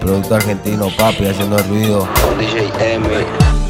Producto argentino, papi, haciendo ruido. DJ M.